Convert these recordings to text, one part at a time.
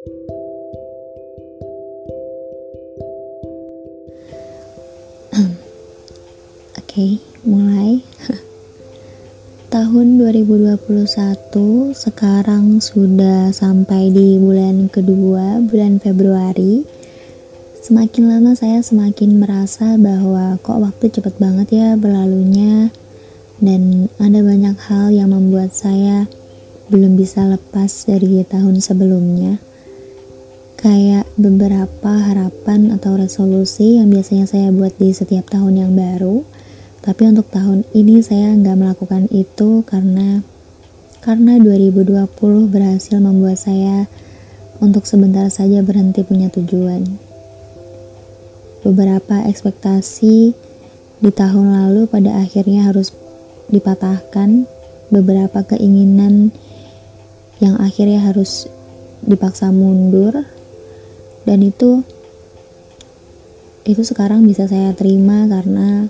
Oke, mulai. Tahun 2021 sekarang sudah sampai di bulan kedua, bulan Februari. Semakin lama saya semakin merasa bahwa kok waktu cepet banget ya berlalunya dan ada banyak hal yang membuat saya belum bisa lepas dari tahun sebelumnya. Kayak beberapa harapan atau resolusi yang biasanya saya buat di setiap tahun yang baru. Tapi untuk tahun ini saya nggak melakukan itu karena karena 2020 berhasil membuat saya untuk sebentar saja berhenti punya tujuan. Beberapa ekspektasi di tahun lalu pada akhirnya harus dipatahkan, beberapa keinginan yang akhirnya harus dipaksa mundur dan itu itu sekarang bisa saya terima karena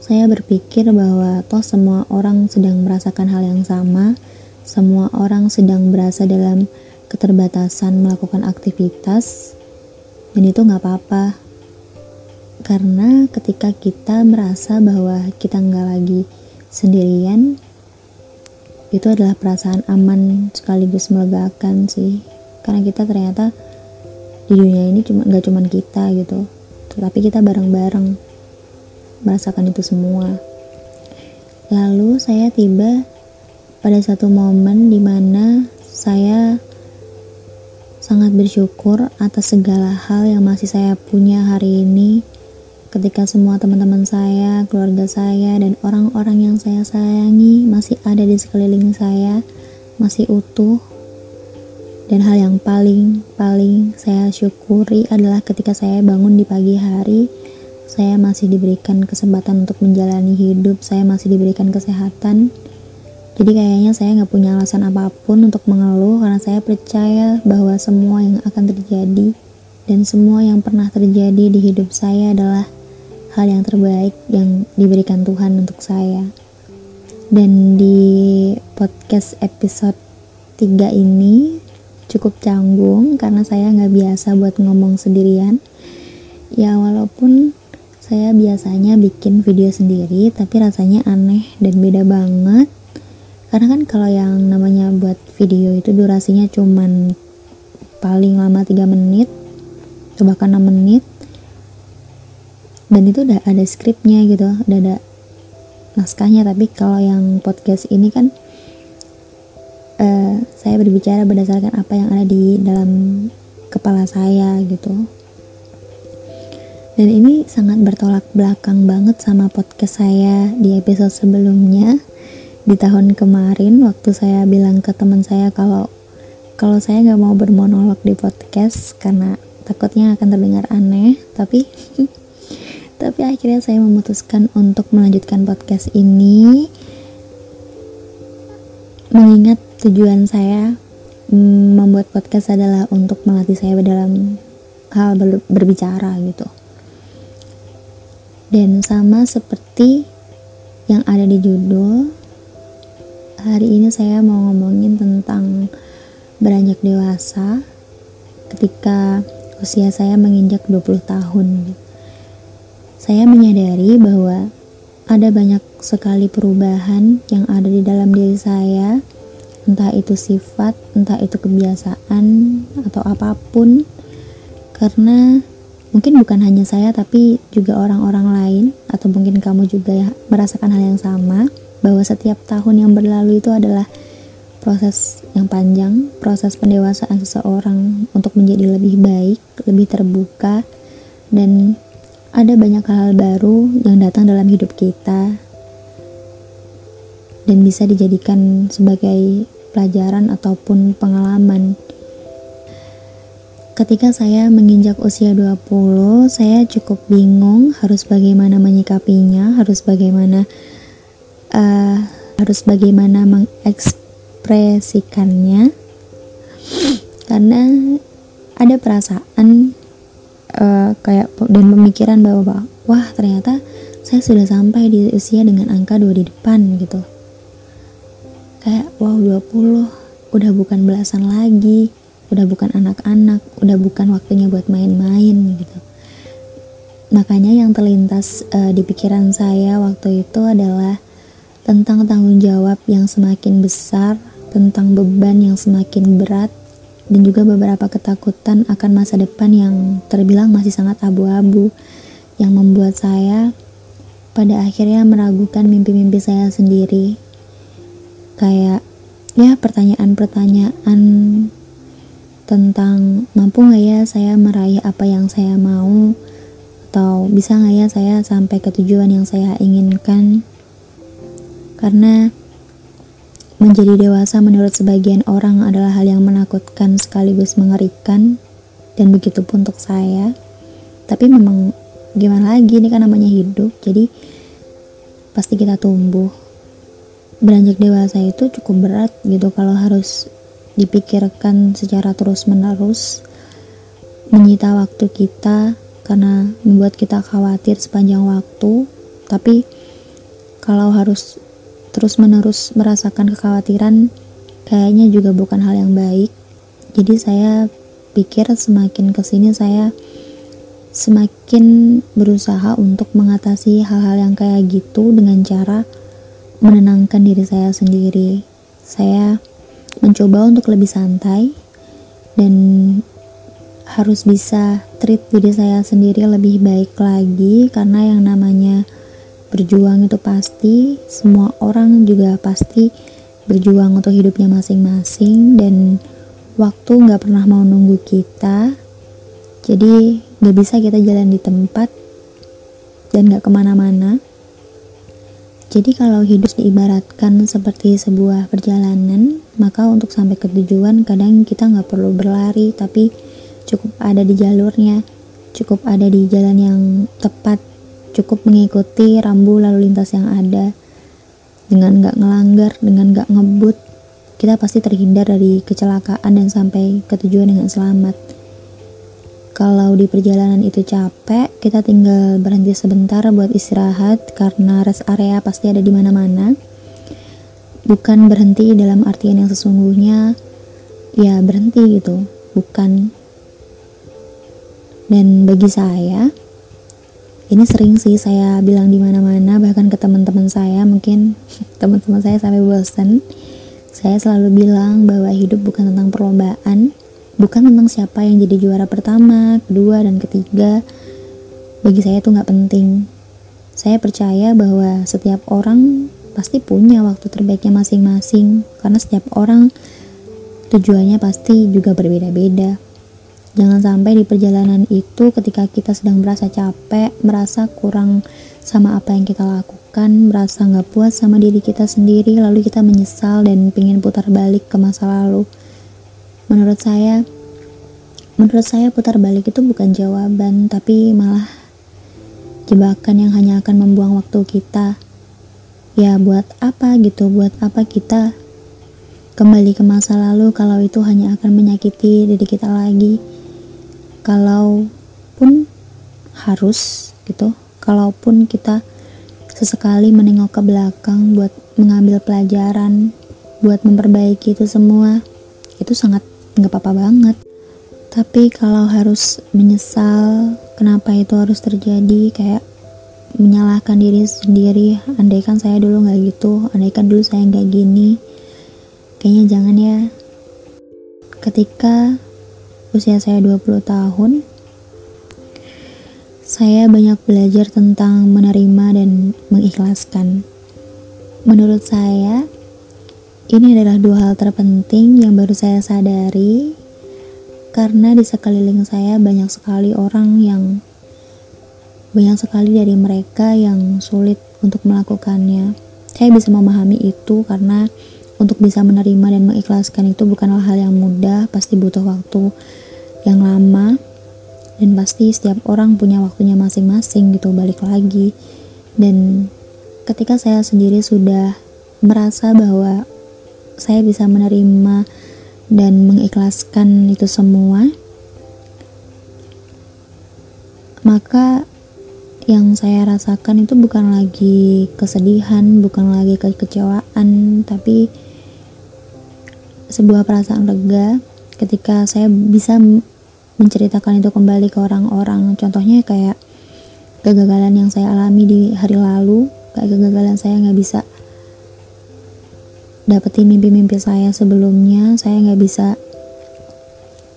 saya berpikir bahwa toh semua orang sedang merasakan hal yang sama, semua orang sedang berasa dalam keterbatasan melakukan aktivitas, dan itu nggak apa-apa. Karena ketika kita merasa bahwa kita nggak lagi sendirian, itu adalah perasaan aman sekaligus melegakan sih. Karena kita ternyata di dunia ini cuma nggak cuman kita gitu, tapi kita bareng-bareng merasakan itu semua. Lalu saya tiba pada satu momen di mana saya sangat bersyukur atas segala hal yang masih saya punya hari ini ketika semua teman-teman saya, keluarga saya, dan orang-orang yang saya sayangi masih ada di sekeliling saya, masih utuh. Dan hal yang paling-paling saya syukuri adalah ketika saya bangun di pagi hari saya masih diberikan kesempatan untuk menjalani hidup, saya masih diberikan kesehatan. Jadi kayaknya saya nggak punya alasan apa pun untuk mengeluh karena saya percaya bahwa semua yang akan terjadi dan semua yang pernah terjadi di hidup saya adalah hal yang terbaik yang diberikan Tuhan untuk saya. Dan di podcast episode 3 ini cukup canggung karena saya nggak biasa buat ngomong sendirian. Ya walaupun saya biasanya bikin video sendiri tapi rasanya aneh dan beda banget. Karena kan kalau yang namanya buat video itu durasinya cuman paling lama 3 menit atau bahkan 6 menit. Dan itu udah ada skripnya gitu udah ada naskahnya. Tapi kalau yang podcast ini kan uh, saya berbicara berdasarkan apa yang ada di dalam kepala saya gitu. Dan ini sangat bertolak belakang banget sama podcast saya di episode sebelumnya. Di tahun kemarin waktu saya bilang ke teman saya kalau kalau saya nggak mau bermonolog di podcast karena takutnya akan terdengar aneh tapi tapi akhirnya saya memutuskan untuk melanjutkan podcast ini. Mengingat tujuan saya mm, membuat podcast adalah untuk melatih saya dalam hal berbicara gitu dan sama seperti yang ada di judul, hari ini saya mau ngomongin tentang beranjak dewasa ketika usia saya menginjak 20 tahun. Saya menyadari bahwa ada banyak sekali perubahan yang ada di dalam diri saya, entah itu sifat, entah itu kebiasaan, atau apa pun, karena Mungkin bukan hanya saya tapi juga orang-orang lain atau mungkin kamu juga ya merasakan hal yang sama bahwa setiap tahun yang berlalu itu adalah proses yang panjang, proses pendewasaan seseorang untuk menjadi lebih baik, lebih terbuka dan ada banyak hal-hal baru yang datang dalam hidup kita dan bisa dijadikan sebagai pelajaran ataupun pengalaman Ketika saya menginjak usia 20, saya cukup bingung harus bagaimana menyikapinya, harus bagaimana uh, harus bagaimana mengekspresikannya. Karena ada perasaan uh, kayak dan pemikiran bahwa wah ternyata saya sudah sampai di usia dengan angka 2 di depan gitu. Kayak wow 20 udah bukan belasan lagi udah bukan anak-anak udah bukan waktunya buat main-main gitu. Makanya yang terlintas uh, di pikiran saya waktu itu adalah tentang tanggung jawab yang semakin besar tentang beban yang semakin berat dan juga beberapa ketakutan akan masa depan yang terbilang masih sangat abu-abu yang membuat saya pada akhirnya meragukan mimpi-mimpi saya sendiri kayak ya pertanyaan-pertanyaan tentang mampu nggak ya saya meraih apa yang saya mau? Atau bisa nggak ya saya sampai ke tujuan yang saya inginkan? Karena menjadi dewasa menurut sebagian orang adalah hal yang menakutkan sekaligus mengerikan dan begitu pun untuk saya. Tapi memang gimana lagi ini kan namanya hidup jadi pasti kita tumbuh beranjak dewasa itu cukup berat gitu. Kalau harus dipikirkan secara terus-menerus menyita waktu kita karena membuat kita khawatir sepanjang waktu. Tapi kalau harus terus-menerus merasakan kekhawatiran kayaknya juga bukan hal yang baik. Jadi saya pikir semakin ke sini saya semakin berusaha untuk mengatasi hal-hal yang kayak gitu dengan cara menenangkan diri saya sendiri. Saya mencoba untuk lebih santai dan harus bisa treat diri saya sendiri lebih baik lagi karena yang namanya berjuang itu pasti semua orang juga pasti berjuang untuk hidupnya masing-masing dan waktu nggak pernah mau nunggu kita jadi nggak bisa kita jalan di tempat dan nggak ke mana-mana jadi kalau hidup diibaratkan seperti sebuah perjalanan, maka untuk sampai ke tujuan kadang kita nggak perlu berlari, tapi cukup ada di jalurnya, cukup ada di jalan yang tepat, cukup mengikuti rambu lalu lintas yang ada. Dengan nggak ngelanggar, dengan nggak ngebut, kita pasti terhindar dari kecelakaan dan sampai ke tujuan dengan selamat kalau di perjalanan itu capek, kita tinggal berhenti sebentar buat istirahat karena rest area pasti ada di mana-mana. Bukan berhenti dalam artian yang sesungguhnya, ya berhenti gitu, bukan. Dan bagi saya, ini sering sih saya bilang di mana-mana, bahkan ke teman-teman saya, mungkin teman-teman saya sampai bosan. Saya selalu bilang bahwa hidup bukan tentang perlombaan, bukan tentang siapa yang jadi juara pertama, kedua, dan ketiga. Bagi saya itu nggak penting. Saya percaya bahwa setiap orang pasti punya waktu terbaiknya masing-masing, karena setiap orang tujuannya pasti juga berbeda-beda. Jangan sampai di perjalanan itu ketika kita sedang merasa capek, merasa kurang sama apa yang kita lakukan, merasa nggak puas sama diri kita sendiri, lalu kita menyesal dan ingin putar balik ke masa lalu menurut saya menurut saya putar balik itu bukan jawaban tapi malah jebakan yang hanya akan membuang waktu kita. Ya buat apa gitu? Buat apa kita kembali ke masa lalu kalau itu hanya akan menyakiti diri kita lagi? Kalau pun harus gitu kalaupun kita sesekali menengok ke belakang buat mengambil pelajaran buat memperbaiki itu semua itu sangat nggak apa-apa banget. Tapi kalau harus menyesal kenapa itu harus terjadi? Kayak menyalahkan diri sendiri andaikan saya dulu nggak gitu andaikan dulu saya nggak gini. Kayaknya jangan ya. Ketika usia saya 20 tahun saya banyak belajar tentang menerima dan mengikhlaskan. Menurut saya ini adalah dua hal terpenting yang baru saya sadari karena di sekeliling saya banyak sekali orang yang banyak sekali dari mereka yang sulit untuk melakukannya. Saya bisa memahami itu karena untuk bisa menerima dan mengikhlaskan itu bukanlah hal yang mudah, pasti butuh waktu yang lama dan pasti setiap orang punya waktunya masing-masing gitu balik lagi. Dan ketika saya sendiri sudah merasa bahwa saya bisa menerima dan mengikhlaskan itu semua, maka yang saya rasakan itu bukan lagi kesedihan, bukan lagi kekecewaan, tapi sebuah perasaan lega ketika saya bisa menceritakan itu kembali ke orang-orang. Contohnya kayak kegagalan yang saya alami di hari lalu kayak kegagalan saya nggak bisa dapetin mimpi-mimpi saya sebelumnya saya nggak bisa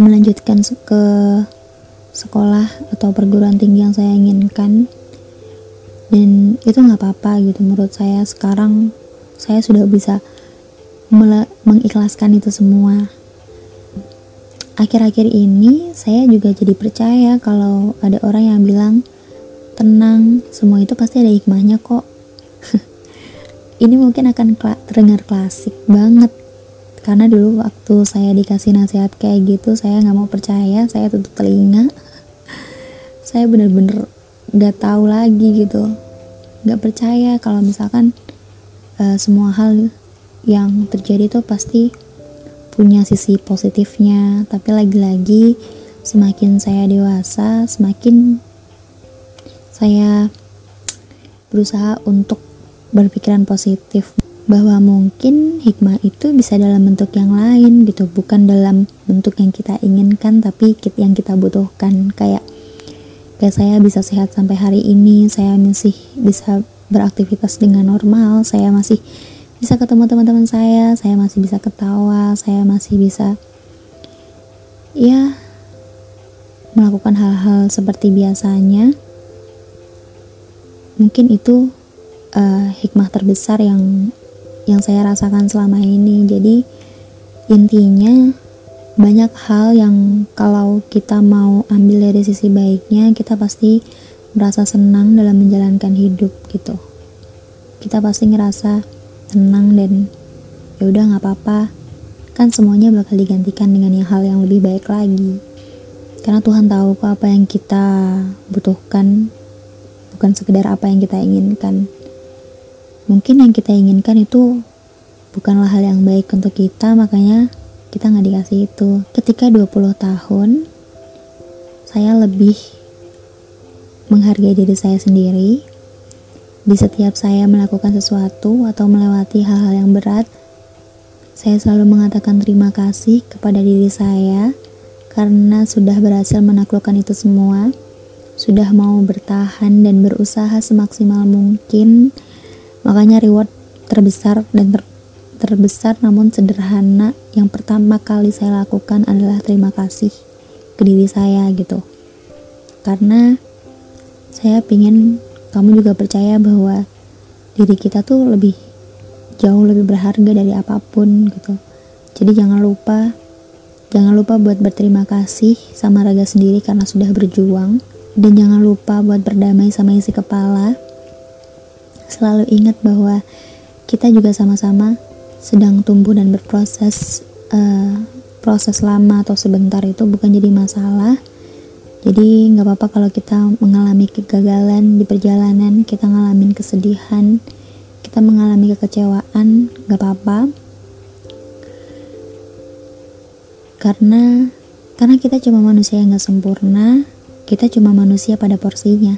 melanjutkan ke sekolah atau perguruan tinggi yang saya inginkan. Dan itu nggak apa-apa gitu menurut saya. Sekarang saya sudah bisa mengikhlaskan itu semua. Akhir-akhir ini saya juga jadi percaya kalau ada orang yang bilang tenang semua itu pasti ada hikmahnya kok ini mungkin akan terdengar klasik banget. Karena dulu waktu saya dikasih nasihat kayak gitu saya nggak mau percaya saya tutup telinga. Saya bener-bener nggak tahu lagi gitu. Nggak percaya kalau misalkan uh, semua hal yang terjadi tuh pasti punya sisi positifnya. Tapi lagi-lagi semakin saya dewasa semakin saya berusaha untuk berpikiran positif bahwa mungkin hikmah itu bisa dalam bentuk yang lain gitu bukan dalam bentuk yang kita inginkan tapi yang kita butuhkan. Kayak kayak saya bisa sehat sampai hari ini saya masih bisa beraktivitas dengan normal saya masih bisa ketemu teman-teman saya saya masih bisa ketawa saya masih bisa ya melakukan hal-hal seperti biasanya. Mungkin itu uh, hikmah terbesar yang yang saya rasakan selama ini. Jadi intinya banyak hal yang kalau kita mau ambil dari sisi baiknya, kita pasti merasa senang dalam menjalankan hidup gitu. Kita pasti ngerasa tenang dan ya udah nggak apa-apa. Kan semuanya bakal digantikan dengan yang hal yang lebih baik lagi. Karena Tuhan tahu apa yang kita butuhkan, bukan sekedar apa yang kita inginkan mungkin yang kita inginkan itu bukanlah hal yang baik untuk kita makanya kita nggak dikasih itu. Ketika 20 tahun saya lebih menghargai diri saya sendiri. Di setiap saya melakukan sesuatu atau melewati hal-hal yang berat saya selalu mengatakan terima kasih kepada diri saya karena sudah berhasil menaklukkan itu semua sudah mau bertahan dan berusaha semaksimal mungkin Makanya reward terbesar dan ter terbesar namun sederhana yang pertama kali saya lakukan adalah terima kasih ke diri saya gitu. Karena saya pingin kamu juga percaya bahwa diri kita tuh lebih jauh lebih berharga dari apa pun gitu. Jadi jangan lupa jangan lupa buat berterima kasih sama raga sendiri karena sudah berjuang dan jangan lupa buat berdamai sama isi kepala selalu ingat bahwa kita juga sama-sama sedang tumbuh dan berproses uh, proses lama atau sebentar itu bukan jadi masalah. Jadi nggak apa-apa kalau kita mengalami kegagalan di perjalanan kita ngalamin kesedihan kita mengalami kekecewaan nggak apa-apa. Karena karena kita cuma manusia yang nggak sempurna kita cuma manusia pada porsinya